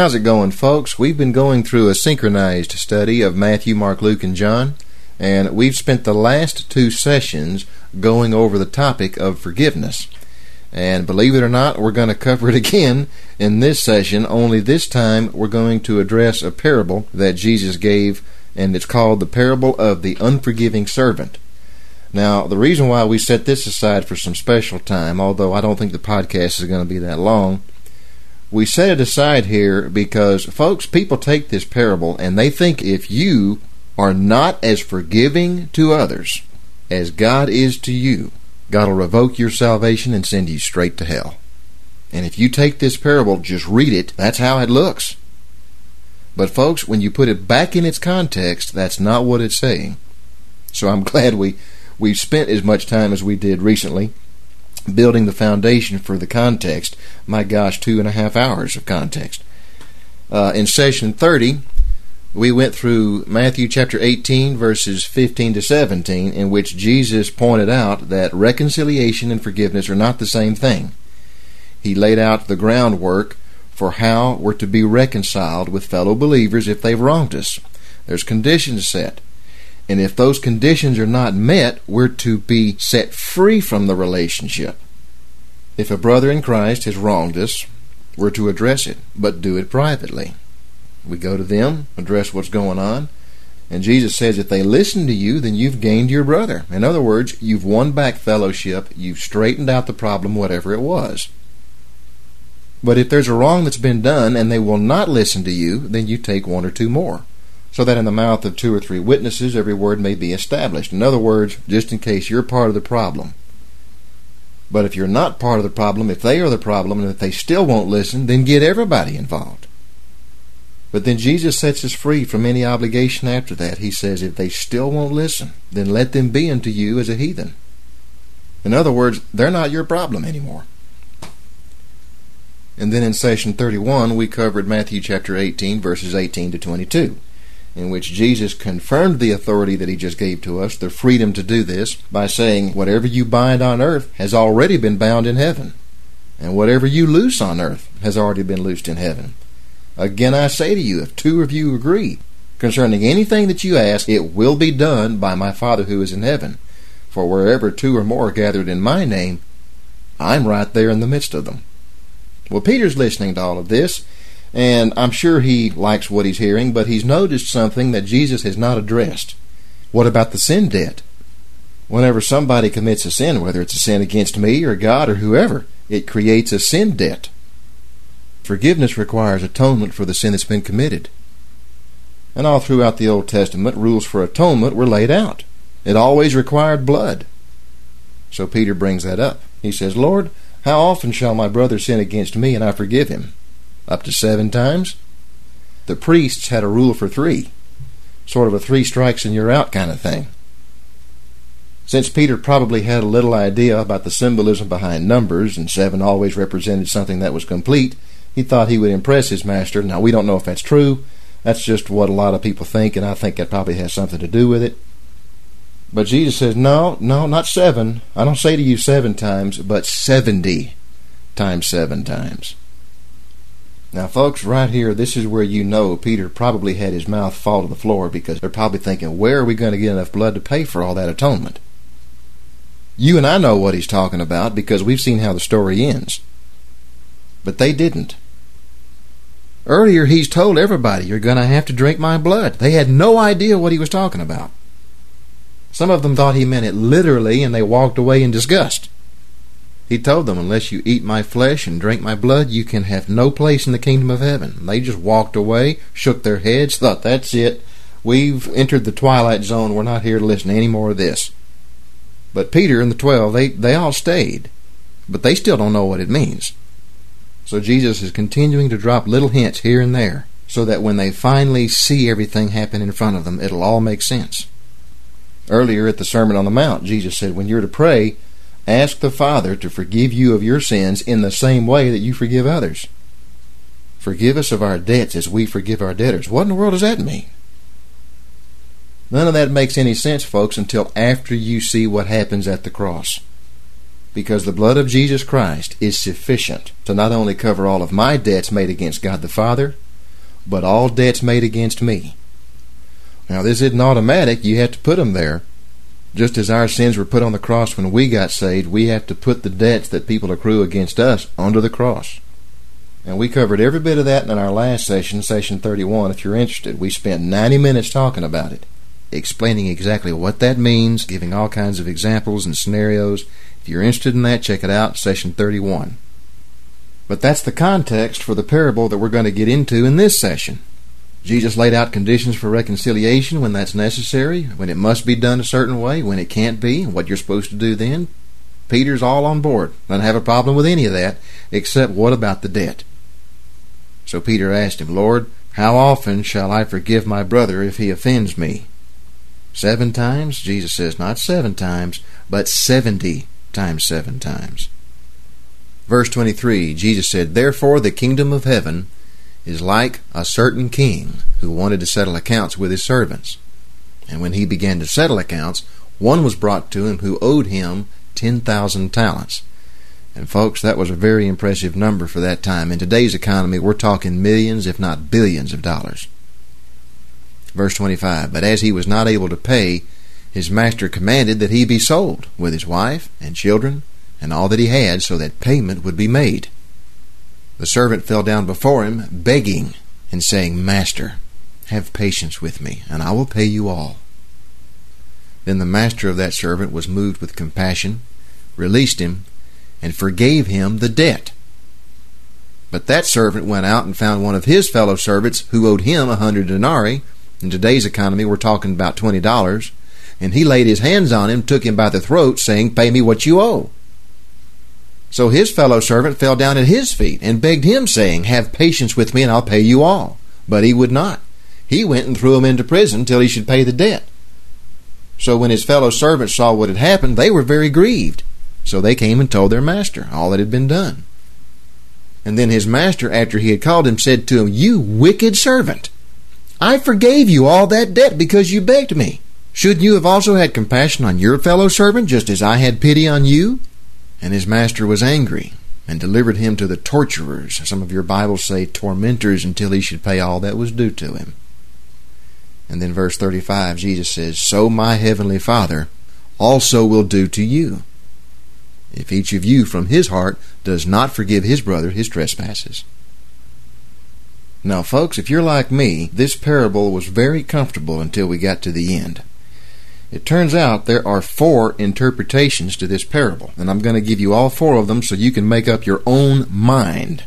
How's it going, folks? We've been going through a synchronized study of Matthew, Mark, Luke, and John, and we've spent the last two sessions going over the topic of forgiveness. And believe it or not, we're going to cover it again in this session, only this time we're going to address a parable that Jesus gave, and it's called the parable of the unforgiving servant. Now, the reason why we set this aside for some special time, although I don't think the podcast is going to be that long, we set it aside here because, folks, people take this parable and they think if you are not as forgiving to others as God is to you, God will revoke your salvation and send you straight to hell. And if you take this parable, just read it, that's how it looks. But, folks, when you put it back in its context, that's not what it's saying. So I'm glad we, we spent as much time as we did recently building the foundation for the context. My gosh, two and a half hours of context. Uh, in session 30, we went through Matthew chapter 18, verses 15 to 17, in which Jesus pointed out that reconciliation and forgiveness are not the same thing. He laid out the groundwork for how we're to be reconciled with fellow believers if they've wronged us. There's conditions set. And if those conditions are not met, we're to be set free from the relationship. If a brother in Christ has wronged us, we're to address it, but do it privately. We go to them, address what's going on, and Jesus says if they listen to you, then you've gained your brother. In other words, you've won back fellowship, you've straightened out the problem, whatever it was. But if there's a wrong that's been done and they will not listen to you, then you take one or two more so that in the mouth of two or three witnesses every word may be established. In other words, just in case you're part of the problem. But if you're not part of the problem, if they are the problem, and if they still won't listen, then get everybody involved. But then Jesus sets us free from any obligation after that. He says, if they still won't listen, then let them be unto you as a heathen. In other words, they're not your problem anymore. And then in session 31, we covered Matthew chapter 18, verses 18 to 22 in which Jesus confirmed the authority that he just gave to us, the freedom to do this, by saying, Whatever you bind on earth has already been bound in heaven, and whatever you loose on earth has already been loosed in heaven. Again, I say to you, if two of you agree concerning anything that you ask, it will be done by my Father who is in heaven. For wherever two or more are gathered in my name, I'm right there in the midst of them. Well, Peter's listening to all of this, and I'm sure he likes what he's hearing, but he's noticed something that Jesus has not addressed. What about the sin debt? Whenever somebody commits a sin, whether it's a sin against me or God or whoever, it creates a sin debt. Forgiveness requires atonement for the sin that's been committed. And all throughout the Old Testament, rules for atonement were laid out. It always required blood. So Peter brings that up. He says, Lord, how often shall my brother sin against me and I forgive him? Up to seven times. The priests had a rule for three, sort of a three strikes and you're out kind of thing. Since Peter probably had a little idea about the symbolism behind numbers, and seven always represented something that was complete, he thought he would impress his master. Now, we don't know if that's true. That's just what a lot of people think, and I think that probably has something to do with it. But Jesus says, No, no, not seven. I don't say to you seven times, but seventy times seven times. Now, folks, right here, this is where you know Peter probably had his mouth fall to the floor because they're probably thinking, where are we going to get enough blood to pay for all that atonement? You and I know what he's talking about because we've seen how the story ends. But they didn't. Earlier, he's told everybody, you're going to have to drink my blood. They had no idea what he was talking about. Some of them thought he meant it literally, and they walked away in disgust. He told them, Unless you eat my flesh and drink my blood, you can have no place in the kingdom of heaven. They just walked away, shook their heads, thought, That's it. We've entered the twilight zone. We're not here to listen to any more of this. But Peter and the twelve, they, they all stayed. But they still don't know what it means. So Jesus is continuing to drop little hints here and there so that when they finally see everything happen in front of them, it'll all make sense. Earlier at the Sermon on the Mount, Jesus said, When you're to pray, Ask the Father to forgive you of your sins in the same way that you forgive others. Forgive us of our debts as we forgive our debtors. What in the world does that mean? None of that makes any sense, folks, until after you see what happens at the cross. Because the blood of Jesus Christ is sufficient to not only cover all of my debts made against God the Father, but all debts made against me. Now, this isn't automatic. You have to put them there. Just as our sins were put on the cross when we got saved, we have to put the debts that people accrue against us onto the cross. And we covered every bit of that in our last session, session 31. If you're interested, we spent 90 minutes talking about it, explaining exactly what that means, giving all kinds of examples and scenarios. If you're interested in that, check it out, session 31. But that's the context for the parable that we're going to get into in this session. Jesus laid out conditions for reconciliation when that's necessary, when it must be done a certain way, when it can't be, what you're supposed to do then. Peter's all on board. Doesn't have a problem with any of that, except what about the debt? So Peter asked him, Lord, how often shall I forgive my brother if he offends me? Seven times? Jesus says, not seven times, but seventy times seven times. Verse 23, Jesus said, Therefore the kingdom of heaven is like a certain king who wanted to settle accounts with his servants. And when he began to settle accounts, one was brought to him who owed him 10,000 talents. And folks, that was a very impressive number for that time. In today's economy, we're talking millions, if not billions of dollars. Verse 25 But as he was not able to pay, his master commanded that he be sold, with his wife and children, and all that he had, so that payment would be made. The servant fell down before him, begging and saying, Master, have patience with me, and I will pay you all. Then the master of that servant was moved with compassion, released him, and forgave him the debt. But that servant went out and found one of his fellow servants who owed him a hundred denarii. In today's economy, we're talking about twenty dollars. And he laid his hands on him, took him by the throat, saying, Pay me what you owe. So his fellow servant fell down at his feet and begged him, saying, Have patience with me, and I'll pay you all. But he would not. He went and threw him into prison till he should pay the debt. So when his fellow servants saw what had happened, they were very grieved. So they came and told their master all that had been done. And then his master, after he had called him, said to him, You wicked servant! I forgave you all that debt because you begged me. Shouldn't you have also had compassion on your fellow servant, just as I had pity on you? And his master was angry and delivered him to the torturers. Some of your Bibles say tormentors until he should pay all that was due to him. And then verse 35, Jesus says, So my heavenly Father also will do to you, if each of you from his heart does not forgive his brother his trespasses. Now, folks, if you're like me, this parable was very comfortable until we got to the end. It turns out there are four interpretations to this parable, and I'm going to give you all four of them so you can make up your own mind.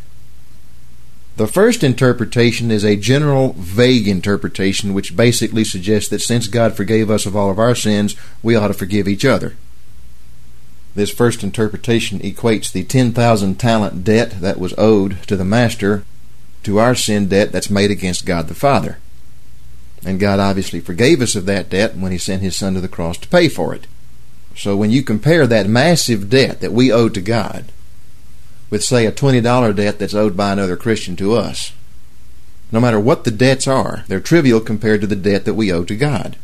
The first interpretation is a general, vague interpretation which basically suggests that since God forgave us of all of our sins, we ought to forgive each other. This first interpretation equates the 10,000 talent debt that was owed to the master to our sin debt that's made against God the Father. And God obviously forgave us of that debt when He sent His Son to the cross to pay for it. So when you compare that massive debt that we owe to God with, say, a $20 debt that's owed by another Christian to us, no matter what the debts are, they're trivial compared to the debt that we owe to God.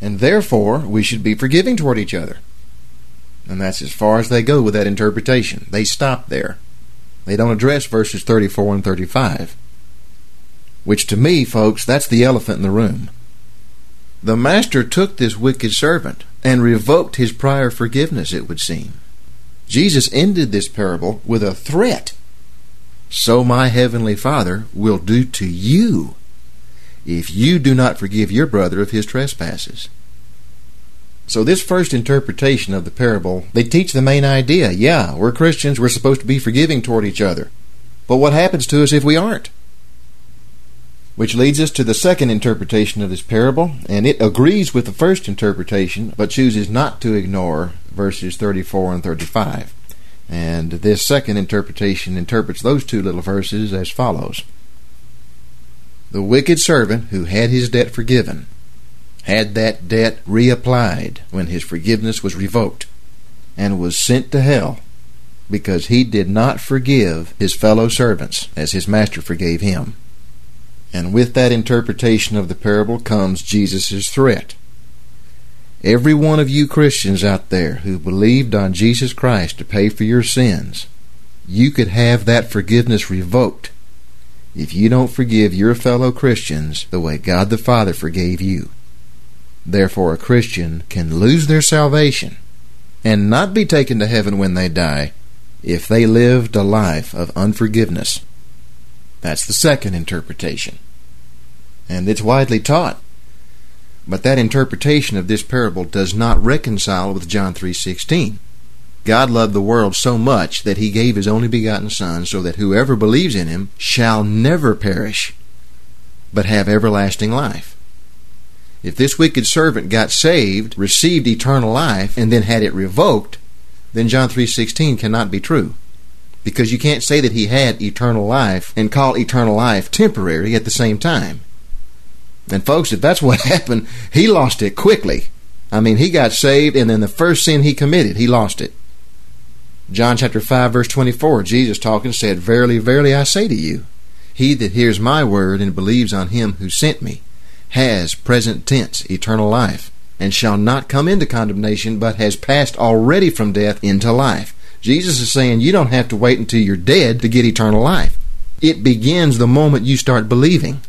And therefore, we should be forgiving toward each other. And that's as far as they go with that interpretation. They stop there. They don't address verses 34 and 35. Which to me, folks, that's the elephant in the room. The master took this wicked servant and revoked his prior forgiveness, it would seem. Jesus ended this parable with a threat. So my heavenly Father will do to you if you do not forgive your brother of his trespasses. So this first interpretation of the parable, they teach the main idea. Yeah, we're Christians, we're supposed to be forgiving toward each other. But what happens to us if we aren't? Which leads us to the second interpretation of this parable, and it agrees with the first interpretation, but chooses not to ignore verses 34 and 35. And this second interpretation interprets those two little verses as follows The wicked servant who had his debt forgiven had that debt reapplied when his forgiveness was revoked and was sent to hell because he did not forgive his fellow servants as his master forgave him. And with that interpretation of the parable comes Jesus' threat. Every one of you Christians out there who believed on Jesus Christ to pay for your sins, you could have that forgiveness revoked if you don't forgive your fellow Christians the way God the Father forgave you. Therefore, a Christian can lose their salvation and not be taken to heaven when they die if they lived a life of unforgiveness. That's the second interpretation. And it's widely taught. But that interpretation of this parable does not reconcile with John 3:16. God loved the world so much that he gave his only begotten son so that whoever believes in him shall never perish but have everlasting life. If this wicked servant got saved, received eternal life and then had it revoked, then John 3:16 cannot be true. Because you can't say that he had eternal life and call eternal life temporary at the same time. And folks, if that's what happened, he lost it quickly. I mean, he got saved, and then the first sin he committed, he lost it. John chapter 5, verse 24, Jesus talking said, Verily, verily, I say to you, he that hears my word and believes on him who sent me has, present tense, eternal life, and shall not come into condemnation, but has passed already from death into life. Jesus is saying you don't have to wait until you're dead to get eternal life. It begins the moment you start believing.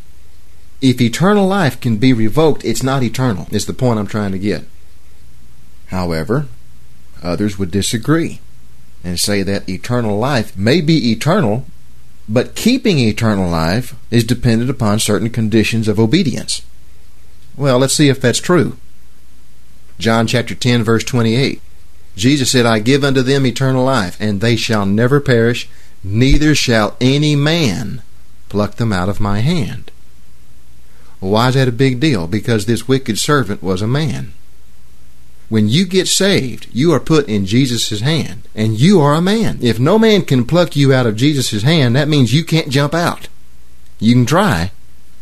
If eternal life can be revoked, it's not eternal, is the point I'm trying to get. However, others would disagree and say that eternal life may be eternal, but keeping eternal life is dependent upon certain conditions of obedience. Well, let's see if that's true. John chapter 10 verse 28. Jesus said, I give unto them eternal life, and they shall never perish, neither shall any man pluck them out of my hand. Why is that a big deal? Because this wicked servant was a man. When you get saved, you are put in Jesus' hand, and you are a man. If no man can pluck you out of Jesus' hand, that means you can't jump out. You can try,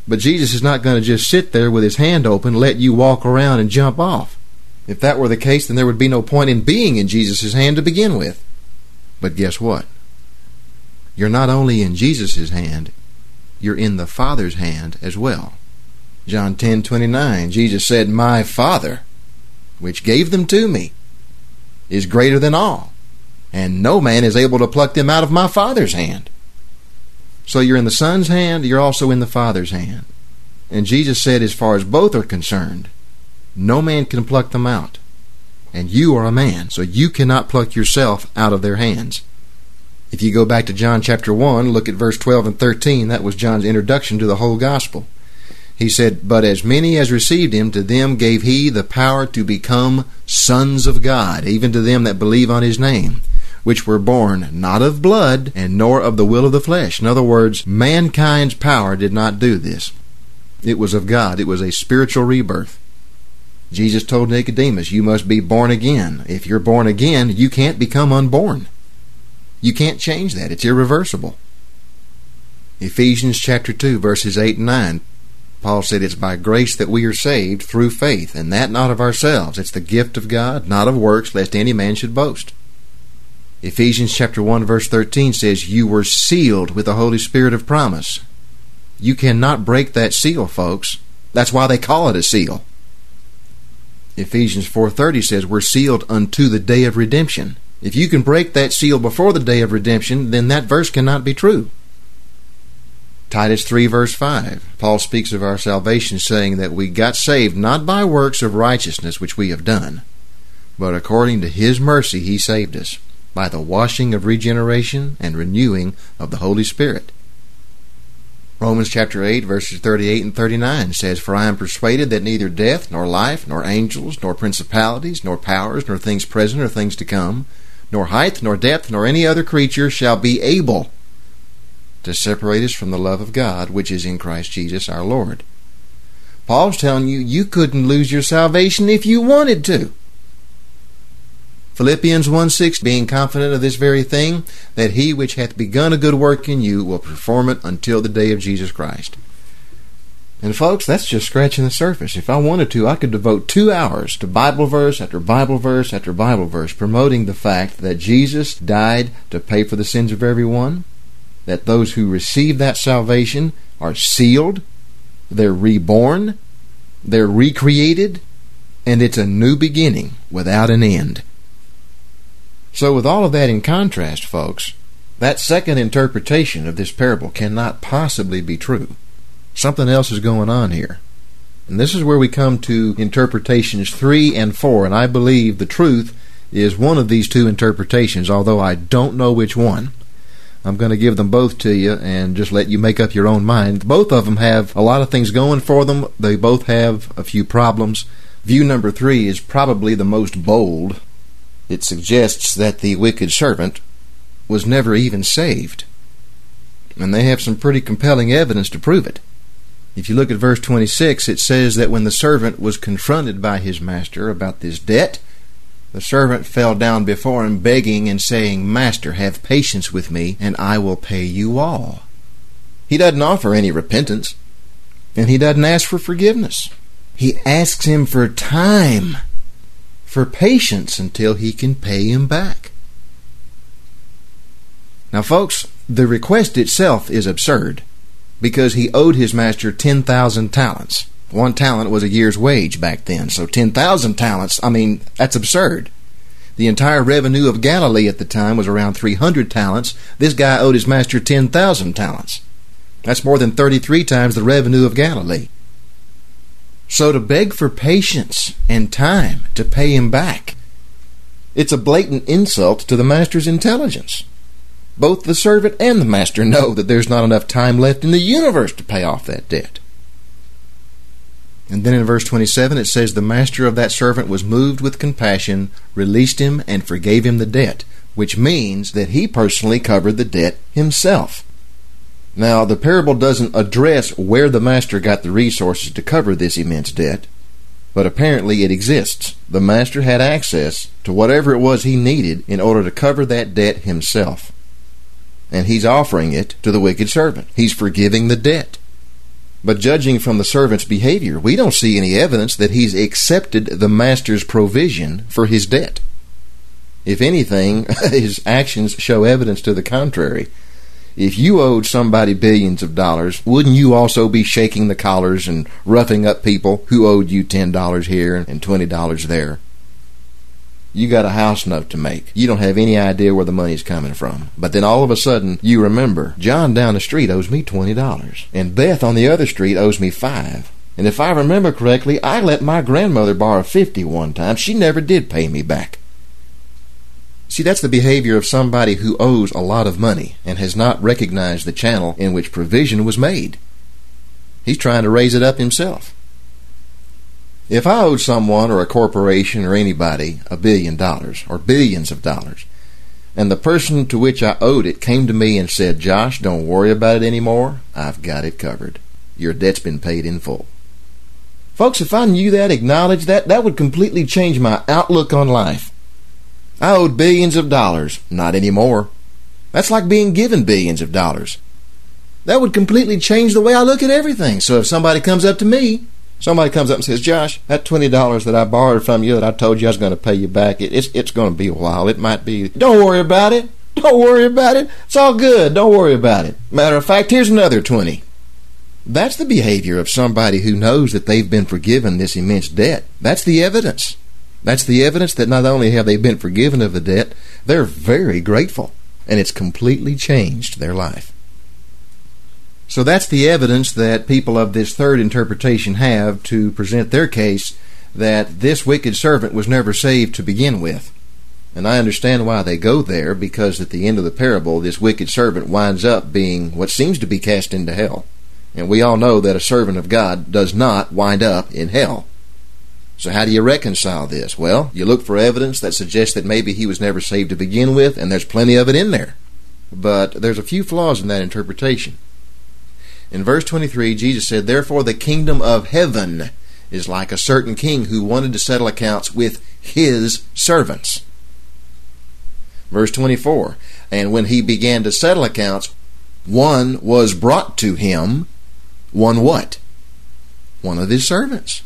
but Jesus is not going to just sit there with his hand open, let you walk around and jump off. If that were the case, then there would be no point in being in Jesus' hand to begin with. But guess what? You're not only in Jesus' hand, you're in the Father's hand as well. John 10:29 Jesus said, "My Father, which gave them to me, is greater than all, and no man is able to pluck them out of my Father's hand." So you're in the Son's hand, you're also in the Father's hand. And Jesus said as far as both are concerned, no man can pluck them out. And you are a man, so you cannot pluck yourself out of their hands. If you go back to John chapter 1, look at verse 12 and 13, that was John's introduction to the whole gospel. He said, But as many as received him, to them gave he the power to become sons of God, even to them that believe on his name, which were born not of blood, and nor of the will of the flesh. In other words, mankind's power did not do this. It was of God. It was a spiritual rebirth. Jesus told Nicodemus, You must be born again. If you're born again, you can't become unborn. You can't change that. It's irreversible. Ephesians chapter 2, verses 8 and 9. Paul said, It's by grace that we are saved through faith, and that not of ourselves. It's the gift of God, not of works, lest any man should boast. Ephesians chapter 1, verse 13 says, You were sealed with the Holy Spirit of promise. You cannot break that seal, folks. That's why they call it a seal. Ephesians 4:30 says we're sealed unto the day of redemption. If you can break that seal before the day of redemption, then that verse cannot be true. Titus 3 verse 5. Paul speaks of our salvation saying that we got saved not by works of righteousness which we have done, but according to his mercy he saved us by the washing of regeneration and renewing of the Holy Spirit. Romans chapter 8, verses 38 and 39 says, For I am persuaded that neither death, nor life, nor angels, nor principalities, nor powers, nor things present, or things to come, nor height, nor depth, nor any other creature shall be able to separate us from the love of God which is in Christ Jesus our Lord. Paul's telling you you couldn't lose your salvation if you wanted to. Philippians 1 6, being confident of this very thing, that he which hath begun a good work in you will perform it until the day of Jesus Christ. And folks, that's just scratching the surface. If I wanted to, I could devote two hours to Bible verse after Bible verse after Bible verse promoting the fact that Jesus died to pay for the sins of everyone, that those who receive that salvation are sealed, they're reborn, they're recreated, and it's a new beginning without an end. So, with all of that in contrast, folks, That second interpretation of this parable cannot possibly be true. Something else is going on here. And this is where we come to interpretations 3 and 4, and I believe the truth is one of these two interpretations, although I don't know which one. I'm going to give them both to you and just let you make up your own mind. Both of them have a lot of things going for them. They both have a few problems. View number three is probably the most bold. It suggests that the wicked servant was never even saved. And they have some pretty compelling evidence to prove it. If you look at verse 26, it says that when the servant was confronted by his master about this debt, the servant fell down before him, begging and saying, Master, have patience with me, and I will pay you all. He doesn't offer any repentance, and he doesn't ask for forgiveness. He asks him for time, for patience until he can pay him back. Now, folks, the request itself is absurd because he owed his master 10,000 talents. One talent was a year's wage back then. So 10,000 talents, I mean, that's absurd. The entire revenue of Galilee at the time was around 300 talents. This guy owed his master 10,000 talents. That's more than 33 times the revenue of Galilee. So to beg for patience and time to pay him back, it's a blatant insult to the master's intelligence. Both the servant and the master know that there's not enough time left in the universe to pay off that debt. And then in verse 27 it says, The master of that servant was moved with compassion, released him, and forgave him the debt, which means that he personally covered the debt himself. Now, the parable doesn't address where the master got the resources to cover this immense debt, but apparently it exists. The master had access to whatever it was he needed in order to cover that debt himself. And he's offering it to the wicked servant. He's forgiving the debt. But judging from the servant's behavior, we don't see any evidence that he's accepted the master's provision for his debt. If anything, his actions show evidence to the contrary. If you owed somebody billions of dollars, wouldn't you also be shaking the collars and roughing up people who owed you $10 here and $20 there? you got a house note to make. You don't have any idea where the money's coming from. But then all of a sudden, you remember, John down the street owes me $20, and Beth on the other street owes me 5 And if I remember correctly, I let my grandmother borrow 50 one time. She never did pay me back. See, that's the behavior of somebody who owes a lot of money and has not recognized the channel in which provision was made. He's trying to raise it up himself. If I owed someone or a corporation or anybody a billion dollars or billions of dollars, and the person to which I owed it came to me and said, Josh, don't worry about it anymore, I've got it covered. Your debt's been paid in full. Folks, if I knew that, acknowledged that, that would completely change my outlook on life. I owed billions of dollars. Not anymore. That's like being given billions of dollars. That would completely change the way I look at everything. So if somebody comes up to me Somebody comes up and says, Josh, that twenty dollars that I borrowed from you that I told you I was going to pay you back, it, it's it's going to be a while. It might be. Don't worry about it. Don't worry about it. It's all good. Don't worry about it. Matter of fact, here's another twenty. That's the behavior of somebody who knows that they've been forgiven this immense debt. That's the evidence. That's the evidence that not only have they been forgiven of the debt, they're very grateful, and it's completely changed their life. So that's the evidence that people of this third interpretation have to present their case that this wicked servant was never saved to begin with. And I understand why they go there, because at the end of the parable, this wicked servant winds up being what seems to be cast into hell. And we all know that a servant of God does not wind up in hell. So how do you reconcile this? Well, you look for evidence that suggests that maybe he was never saved to begin with, and there's plenty of it in there. But there's a few flaws in that interpretation. In verse 23, Jesus said, Therefore the kingdom of heaven is like a certain king who wanted to settle accounts with his servants. Verse 24, And when he began to settle accounts, one was brought to him. One what? One of his servants.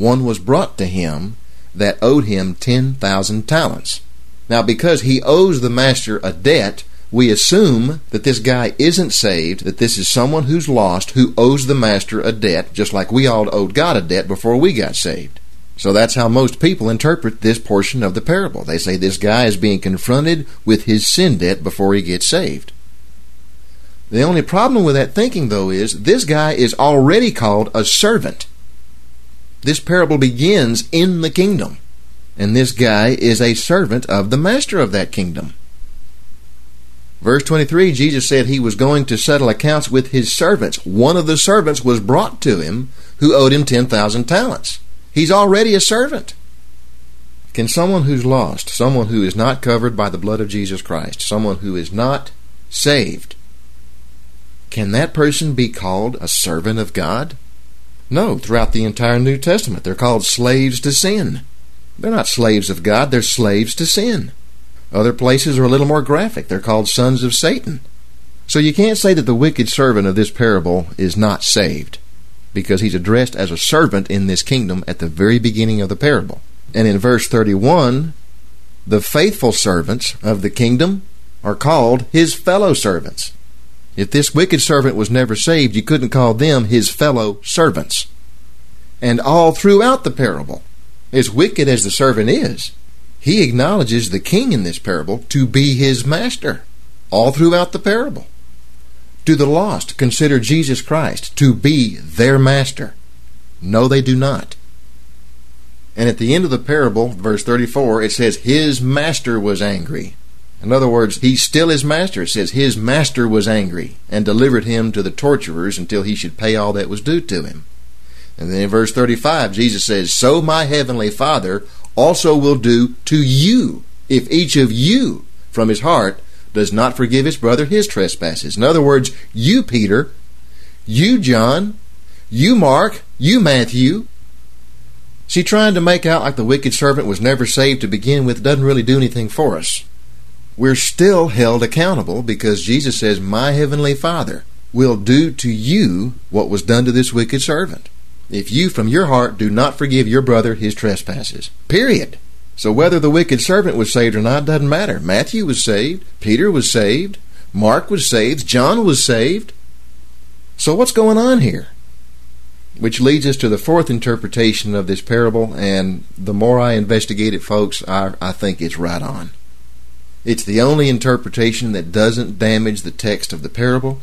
One was brought to him that owed him 10,000 talents. Now, because he owes the master a debt, we assume that this guy isn't saved, that this is someone who's lost, who owes the master a debt, just like we all owed God a debt before we got saved. So that's how most people interpret this portion of the parable. They say this guy is being confronted with his sin debt before he gets saved. The only problem with that thinking, though, is this guy is already called a servant. This parable begins in the kingdom, and this guy is a servant of the master of that kingdom. Verse 23, Jesus said he was going to settle accounts with his servants. One of the servants was brought to him who owed him 10,000 talents. He's already a servant. Can someone who's lost, someone who is not covered by the blood of Jesus Christ, someone who is not saved, can that person be called a servant of God? No, throughout the entire New Testament, they're called slaves to sin. They're not slaves of God, they're slaves to sin. Other places are a little more graphic. They're called sons of Satan. So you can't say that the wicked servant of this parable is not saved because he's addressed as a servant in this kingdom at the very beginning of the parable. And in verse 31, the faithful servants of the kingdom are called his fellow servants. If this wicked servant was never saved, you couldn't call them his fellow servants. And all throughout the parable, as wicked as the servant is, he acknowledges the king in this parable to be his master. All throughout the parable. Do the lost consider Jesus Christ to be their master? No, they do not. And at the end of the parable, verse 34, it says, His master was angry. In other words, he's still his master. It says, His master was angry and delivered him to the torturers until he should pay all that was due to him. And then in verse 35, Jesus says, So my heavenly Father also will do to you if each of you from his heart does not forgive his brother his trespasses. In other words, you, Peter, you, John, you, Mark, you, Matthew. See, trying to make out like the wicked servant was never saved to begin with doesn't really do anything for us. We're still held accountable because Jesus says, My heavenly Father will do to you what was done to this wicked servant. If you from your heart do not forgive your brother his trespasses. Period. So whether the wicked servant was saved or not doesn't matter. Matthew was saved, Peter was saved, Mark was saved, John was saved. So what's going on here? Which leads us to the fourth interpretation of this parable, and the more I investigate it, folks, I, I think it's right on. It's the only interpretation that doesn't damage the text of the parable,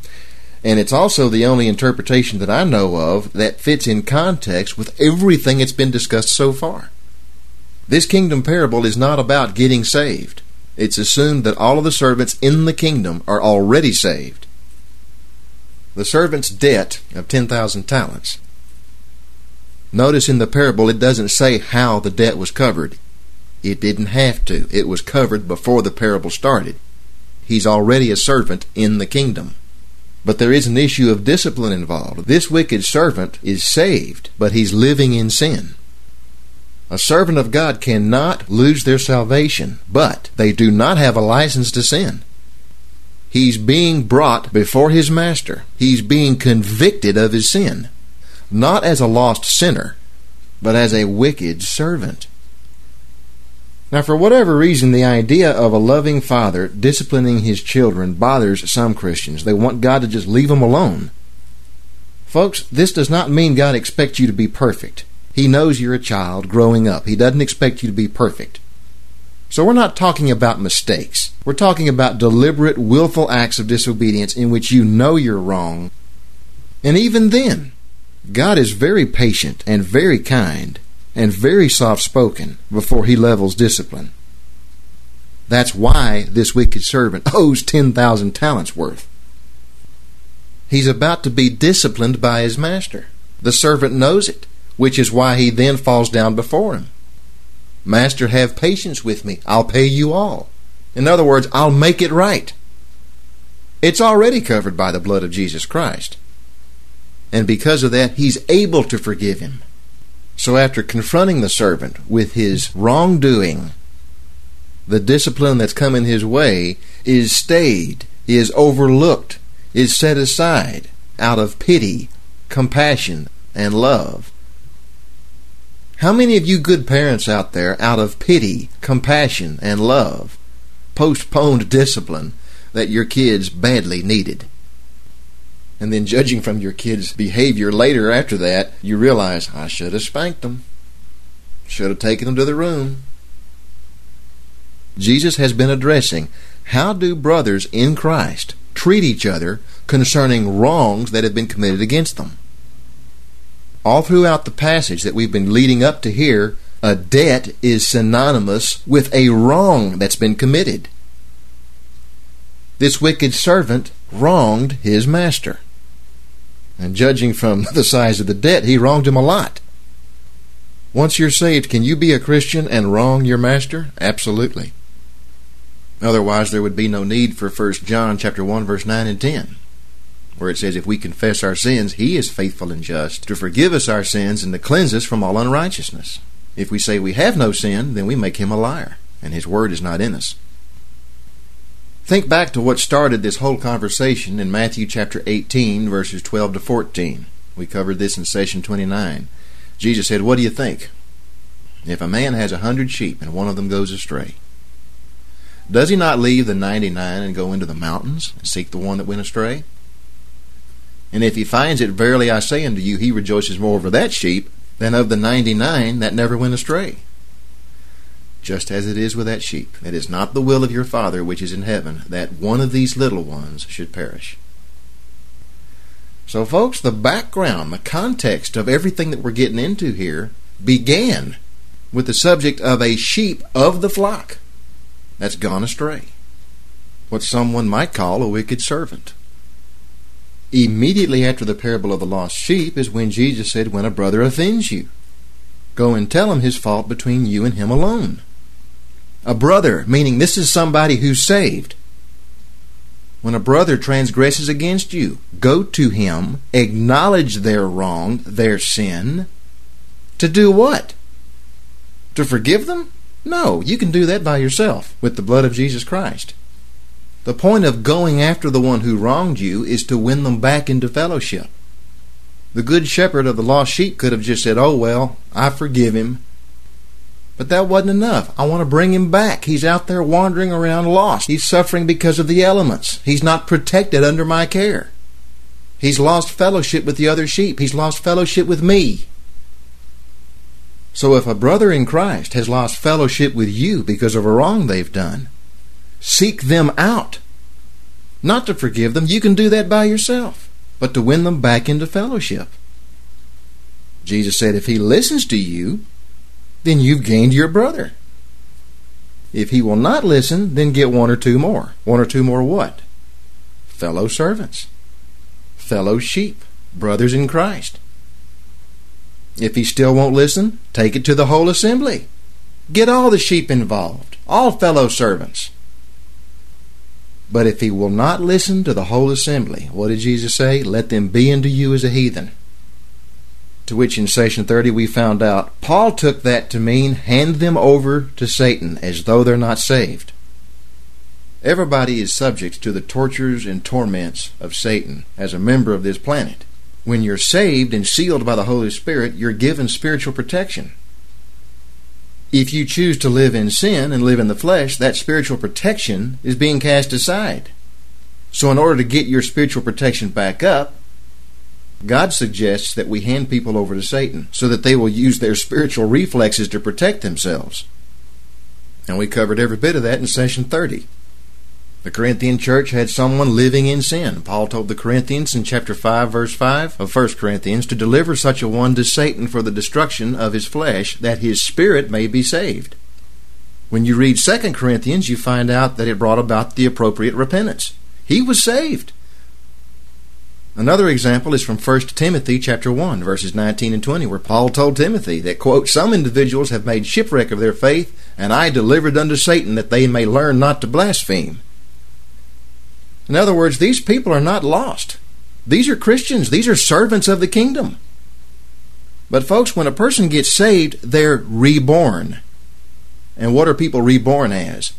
and it's also the only interpretation that I know of that fits in context with everything that's been discussed so far. This kingdom parable is not about getting saved. It's assumed that all of the servants in the kingdom are already saved. The servant's debt of 10,000 talents. Notice in the parable it doesn't say how the debt was covered. It didn't have to. It was covered before the parable started. He's already a servant in the kingdom. But there is an issue of discipline involved. This wicked servant is saved, but he's living in sin. A servant of God cannot lose their salvation, but they do not have a license to sin. He's being brought before his master. He's being convicted of his sin, not as a lost sinner, but as a wicked servant. Now, for whatever reason, the idea of a loving father disciplining his children bothers some Christians. They want God to just leave them alone. Folks, this does not mean God expects you to be perfect. He knows you're a child growing up. He doesn't expect you to be perfect. So we're not talking about mistakes. We're talking about deliberate, willful acts of disobedience in which you know you're wrong. And even then, God is very patient and very kind and very soft spoken before he levels discipline. That's why this wicked servant owes 10,000 talents worth. He's about to be disciplined by his master. The servant knows it which is why he then falls down before him. Master, have patience with me. I'll pay you all. In other words, I'll make it right. It's already covered by the blood of Jesus Christ. And because of that, he's able to forgive him. So after confronting the servant with his wrongdoing, the discipline that's coming his way is stayed, is overlooked, is set aside out of pity, compassion, and love. How many of you good parents out there, out of pity, compassion, and love, postponed discipline that your kids badly needed? And then, judging from your kids' behavior later after that, you realize, I should have spanked them. Should have taken them to the room. Jesus has been addressing how do brothers in Christ treat each other concerning wrongs that have been committed against them. All throughout the passage that we've been leading up to here, a debt is synonymous with a wrong that's been committed. This wicked servant wronged his master. And judging from the size of the debt, he wronged him a lot. Once you're saved, can you be a Christian and wrong your master? Absolutely. Otherwise, there would be no need for 1 John chapter 1 verse 9 and 10, where it says, "If we confess our sins, he is faithful and just to forgive us our sins and to cleanse us from all unrighteousness." If we say we have no sin, then we make him a liar, and his word is not in us. Think back to what started this whole conversation in Matthew chapter 18 verses 12 to 14. We covered this in session 29. Jesus said, "What do you think? If a man has a hundred sheep and one of them goes astray, does he not leave the 99 and go into the mountains and seek the one that went astray? And if he finds it, verily I say unto you, he rejoices more over that sheep than of the 99 that never went astray. Just as it is with that sheep, it is not the will of your Father which is in heaven that one of these little ones should perish. So, folks, the background, the context of everything that we're getting into here began with the subject of a sheep of the flock that's gone astray. What someone might call a wicked servant. Immediately after the parable of the lost sheep is when Jesus said, When a brother offends you, go and tell him his fault between you and him alone. A brother, meaning this is somebody who's saved. When a brother transgresses against you, go to him, acknowledge their wrong, their sin. To do what? To forgive them? No, you can do that by yourself with the blood of Jesus Christ. The point of going after the one who wronged you is to win them back into fellowship. The good shepherd of the lost sheep could have just said, Oh, well, I forgive him. But that wasn't enough. I want to bring him back. He's out there wandering around lost. He's suffering because of the elements. He's not protected under my care. He's lost fellowship with the other sheep. He's lost fellowship with me. So if a brother in Christ has lost fellowship with you because of a wrong they've done, seek them out. Not to forgive them, you can do that by yourself, but to win them back into fellowship. Jesus said, if he listens to you, then you've gained your brother. If he will not listen, then get one or two more. One or two more what? Fellow servants, fellow sheep, brothers in Christ. If he still won't listen, take it to the whole assembly. Get all the sheep involved, all fellow servants. But if he will not listen to the whole assembly, what did Jesus say? Let them be unto you as a heathen. To which in session 30 we found out Paul took that to mean hand them over to Satan as though they're not saved. Everybody is subject to the tortures and torments of Satan as a member of this planet. When you're saved and sealed by the Holy Spirit, you're given spiritual protection. If you choose to live in sin and live in the flesh, that spiritual protection is being cast aside. So, in order to get your spiritual protection back up, God suggests that we hand people over to Satan so that they will use their spiritual reflexes to protect themselves. And we covered every bit of that in session 30. The Corinthian church had someone living in sin. Paul told the Corinthians in chapter 5 verse 5 of 1 Corinthians to deliver such a one to Satan for the destruction of his flesh that his spirit may be saved. When you read 2 Corinthians, you find out that it brought about the appropriate repentance. He was saved. Another example is from 1 Timothy chapter 1 verses 19 and 20 where Paul told Timothy that quote some individuals have made shipwreck of their faith and I delivered unto Satan that they may learn not to blaspheme. In other words, these people are not lost. These are Christians. These are servants of the kingdom. But, folks, when a person gets saved, they're reborn. And what are people reborn as?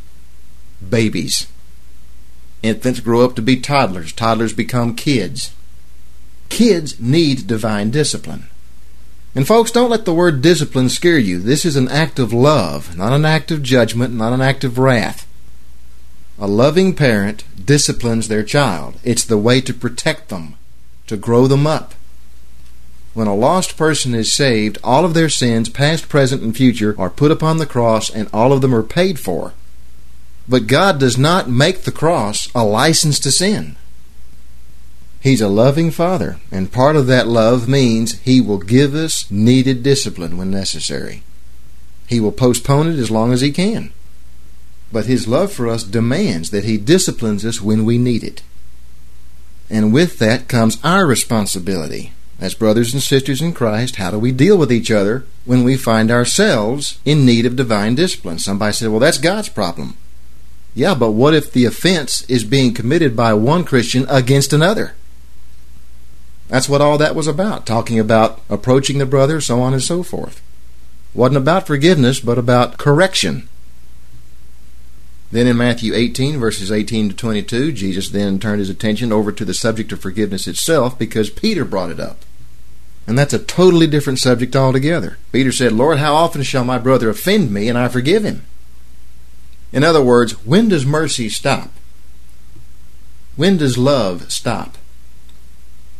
Babies. Infants grow up to be toddlers. Toddlers become kids. Kids need divine discipline. And, folks, don't let the word discipline scare you. This is an act of love, not an act of judgment, not an act of wrath. A loving parent disciplines their child. It's the way to protect them, to grow them up. when a lost person is saved, all of their sins, past, present, and future, are put upon the cross and all of them are paid for. But God does not make the cross a license to sin. He's a loving Father, and part of that love means He will give us needed discipline when necessary. He will postpone it as long as He can. But His love for us demands that He disciplines us when we need it. And with that comes our responsibility as brothers and sisters in Christ, how do we deal with each other when we find ourselves in need of divine discipline? Somebody said, well, that's God's problem. Yeah, but what if the offense is being committed by one Christian against another? That's what all that was about, talking about approaching the brother, so on and so forth. Wasn't about forgiveness, but about correction. Then in Matthew 18, verses 18 to 22, Jesus then turned his attention over to the subject of forgiveness itself because Peter brought it up. And that's a totally different subject altogether. Peter said, Lord, how often shall my brother offend me and I forgive him? In other words, when does mercy stop? When does love stop?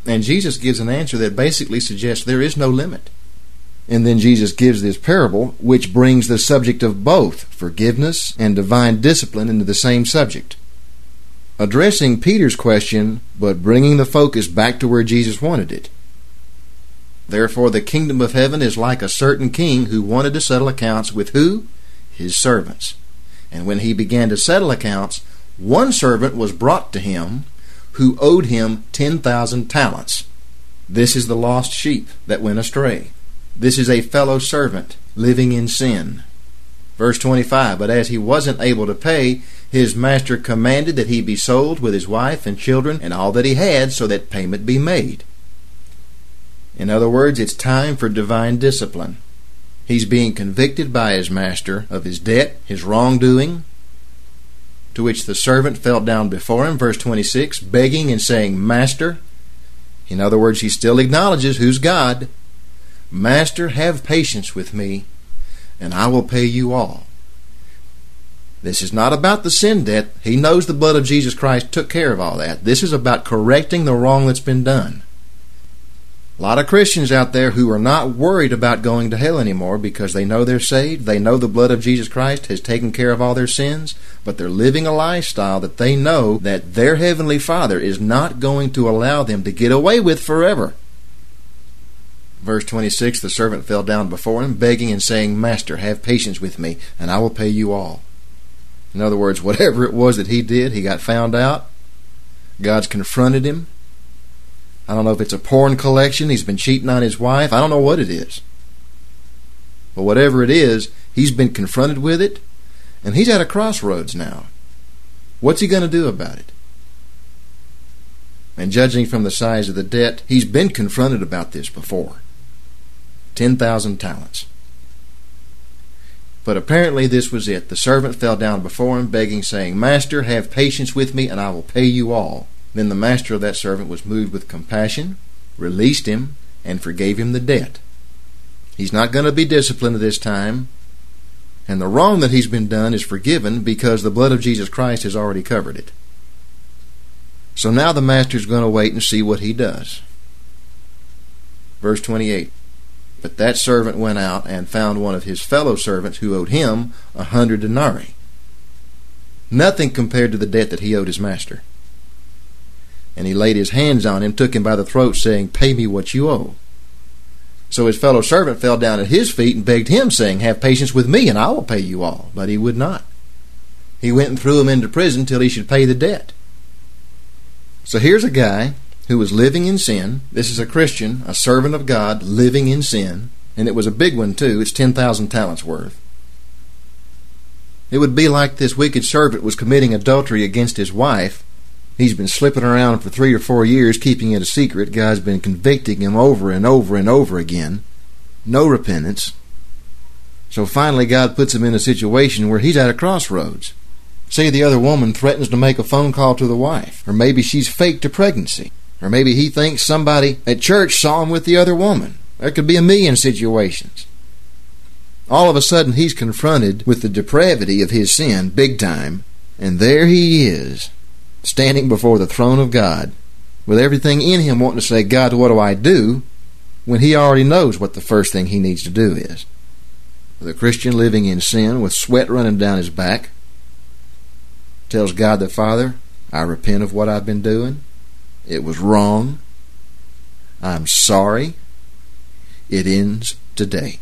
And Jesus gives an answer that basically suggests there is no limit. And then Jesus gives this parable, which brings the subject of both forgiveness and divine discipline into the same subject. Addressing Peter's question, but bringing the focus back to where Jesus wanted it. Therefore, the kingdom of heaven is like a certain king who wanted to settle accounts with who? His servants. And when he began to settle accounts, one servant was brought to him who owed him 10,000 talents. This is the lost sheep that went astray. This is a fellow servant living in sin. Verse 25 But as he wasn't able to pay, his master commanded that he be sold with his wife and children and all that he had, so that payment be made. In other words, it's time for divine discipline. He's being convicted by his master of his debt, his wrongdoing, to which the servant fell down before him, verse 26, begging and saying, Master. In other words, he still acknowledges who's God. Master, have patience with me, and I will pay you all. This is not about the sin debt. He knows the blood of Jesus Christ took care of all that. This is about correcting the wrong that's been done. A lot of Christians out there who are not worried about going to hell anymore because they know they're saved, they know the blood of Jesus Christ has taken care of all their sins, but they're living a lifestyle that they know that their heavenly Father is not going to allow them to get away with forever. Verse 26 The servant fell down before him, begging and saying, Master, have patience with me, and I will pay you all. In other words, whatever it was that he did, he got found out. God's confronted him. I don't know if it's a porn collection. He's been cheating on his wife. I don't know what it is. But whatever it is, he's been confronted with it, and he's at a crossroads now. What's he going to do about it? And judging from the size of the debt, he's been confronted about this before 10,000 talents. But apparently this was it. The servant fell down before him, begging, saying, Master, have patience with me, and I will pay you all. Then the master of that servant was moved with compassion, released him, and forgave him the debt. He's not going to be disciplined at this time, and the wrong that he's been done is forgiven because the blood of Jesus Christ has already covered it. So now the master's going to wait and see what he does. Verse 28 But that servant went out and found one of his fellow servants who owed him a hundred denarii. Nothing compared to the debt that he owed his master. And he laid his hands on him, took him by the throat, saying, Pay me what you owe. So his fellow servant fell down at his feet and begged him, saying, Have patience with me, and I will pay you all. But he would not. He went and threw him into prison till he should pay the debt. So here's a guy who was living in sin. This is a Christian, a servant of God, living in sin. And it was a big one, too. It's 10,000 talents worth. It would be like this wicked servant was committing adultery against his wife, He's been slipping around for three or four years, keeping it a secret. God's been convicting him over and over and over again. No repentance. So finally, God puts him in a situation where he's at a crossroads. Say the other woman threatens to make a phone call to the wife, or maybe she's faked a pregnancy, or maybe he thinks somebody at church saw him with the other woman. There could be a million situations. All of a sudden, he's confronted with the depravity of his sin, big time, and there he is, standing before the throne of God with everything in him wanting to say, God, what do I do? when he already knows what the first thing he needs to do is. The Christian living in sin with sweat running down his back tells God the Father, I repent of what I've been doing. It was wrong. I'm sorry. It ends today.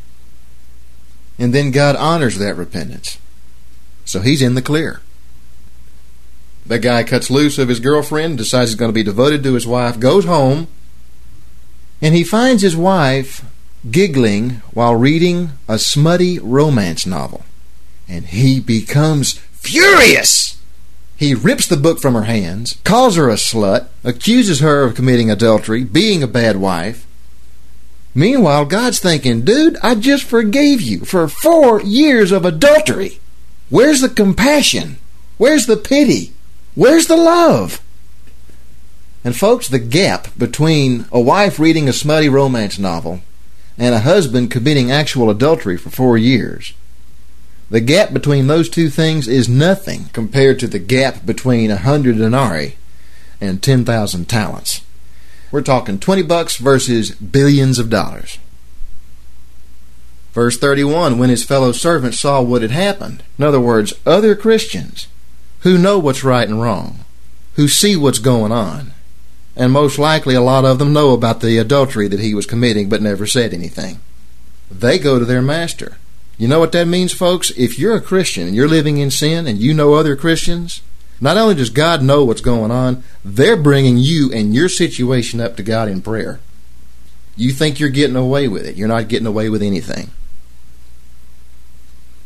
And then God honors that repentance. So he's in the clear. The guy cuts loose of his girlfriend, decides he's going to be devoted to his wife, goes home, and he finds his wife giggling while reading a smutty romance novel. And he becomes furious. He rips the book from her hands, calls her a slut, accuses her of committing adultery, being a bad wife. Meanwhile, God's thinking, dude, I just forgave you for four years of adultery. Where's the compassion? Where's the pity? Where's the love? And, folks, the gap between a wife reading a smutty romance novel and a husband committing actual adultery for four years. The gap between those two things is nothing compared to the gap between a hundred denarii and ten thousand talents. We're talking twenty bucks versus billions of dollars. Verse 31 When his fellow servants saw what had happened, in other words, other Christians who know what's right and wrong, who see what's going on, and most likely a lot of them know about the adultery that he was committing but never said anything. They go to their master. You know what that means, folks? If you're a Christian and you're living in sin and you know other Christians, not only does God know what's going on, they're bringing you and your situation up to God in prayer. You think you're getting away with it. You're not getting away with anything.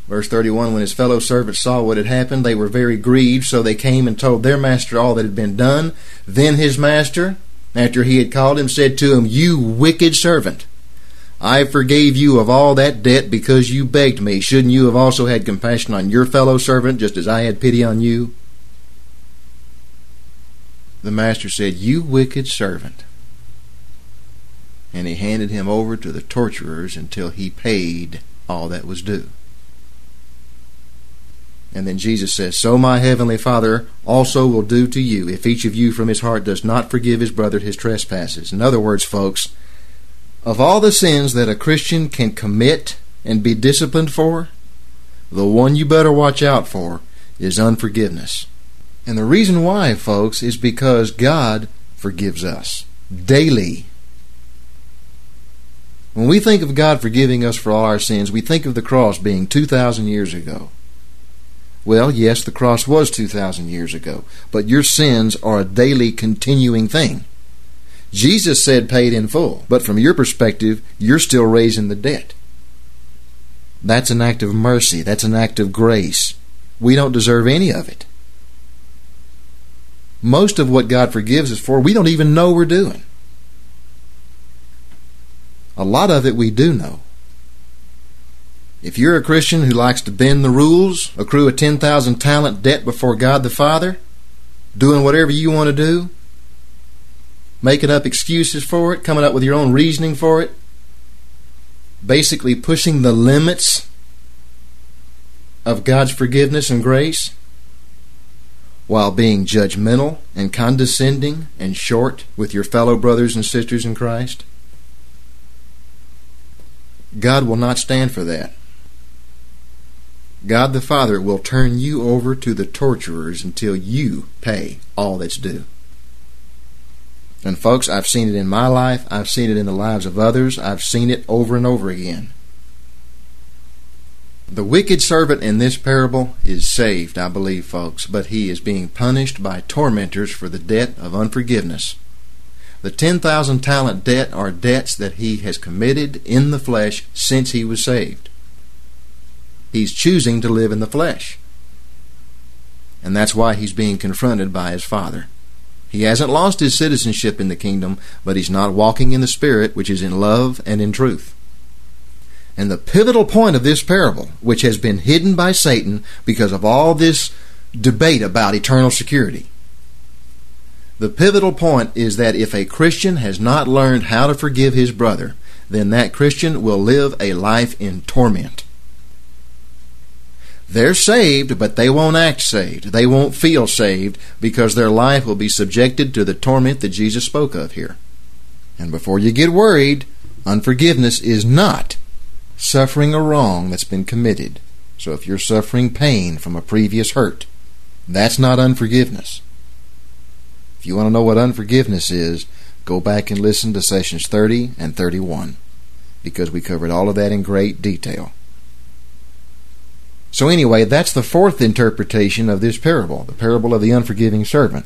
Verse 31 When his fellow servants saw what had happened, they were very grieved, so they came and told their master all that had been done. Then his master, after he had called him, said to him, You wicked servant, I forgave you of all that debt because you begged me. Shouldn't you have also had compassion on your fellow servant, just as I had pity on you? The master said, You wicked servant. And he handed him over to the torturers until he paid all that was due. And then Jesus says, So my heavenly Father also will do to you if each of you from his heart does not forgive his brother his trespasses. In other words, folks, of all the sins that a Christian can commit and be disciplined for, the one you better watch out for is unforgiveness. And the reason why, folks, is because God forgives us daily. When we think of God forgiving us for all our sins, we think of the cross being 2,000 years ago. Well, yes, the cross was 2,000 years ago, but your sins are a daily continuing thing. Jesus said paid in full, but from your perspective, you're still raising the debt. That's an act of mercy. That's an act of grace. We don't deserve any of it. Most of what God forgives us for, we don't even know we're doing. A lot of it we do know. If you're a Christian who likes to bend the rules, accrue a 10,000 talent debt before God the Father, doing whatever you want to do, making up excuses for it, coming up with your own reasoning for it, basically pushing the limits of God's forgiveness and grace, while being judgmental and condescending and short with your fellow brothers and sisters in Christ, God will not stand for that. God the Father will turn you over to the torturers until you pay all that's due. And folks, I've seen it in my life, I've seen it in the lives of others, I've seen it over and over again. The wicked servant in this parable is saved, I believe, folks, but he is being punished by tormentors for the debt of unforgiveness. The 10,000 talent debt are debts that he has committed in the flesh since he was saved. He's choosing to live in the flesh. And that's why he's being confronted by his Father. He hasn't lost his citizenship in the kingdom, but he's not walking in the Spirit, which is in love and in truth. And the pivotal point of this parable, which has been hidden by Satan because of all this debate about eternal security, the pivotal point is that if a Christian has not learned how to forgive his brother, then that Christian will live a life in torment. They're saved, but they won't act saved. They won't feel saved because their life will be subjected to the torment that Jesus spoke of here. And before you get worried, Unforgiveness is not suffering a wrong that's been committed. So if you're suffering pain from a previous hurt, that's not unforgiveness. If you want to know what unforgiveness is, go back and listen to sessions 30 and 31 because we covered all of that in great detail. So, anyway, that's the fourth interpretation of this parable, the parable of the unforgiving servant.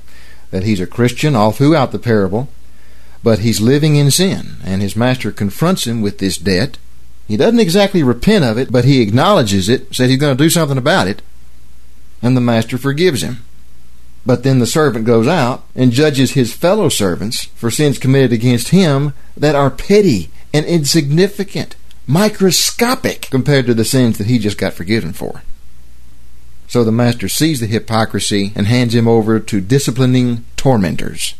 That he's a Christian all throughout the parable, but he's living in sin, and his master confronts him with this debt. He doesn't exactly repent of it, but he acknowledges it, says he's going to do something about it, and the master forgives him. But then the servant goes out and judges his fellow servants for sins committed against him that are petty and insignificant microscopic compared to the sins that he just got forgiven for. So the master sees the hypocrisy and hands him over to disciplining tormentors.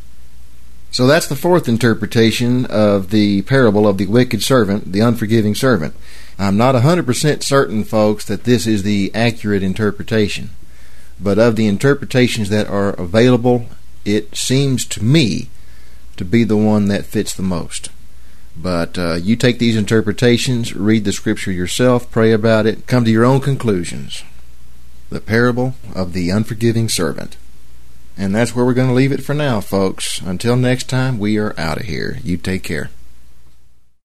So that's the fourth interpretation of the parable of the wicked servant, the unforgiving servant. I'm not 100% certain, folks, that this is the accurate interpretation. But of the interpretations that are available, it seems to me to be the one that fits the most. But uh, you take these interpretations, read the scripture yourself, pray about it, come to your own conclusions. The parable of the unforgiving servant. And that's where we're going to leave it for now, folks. Until next time, we are out of here. You take care.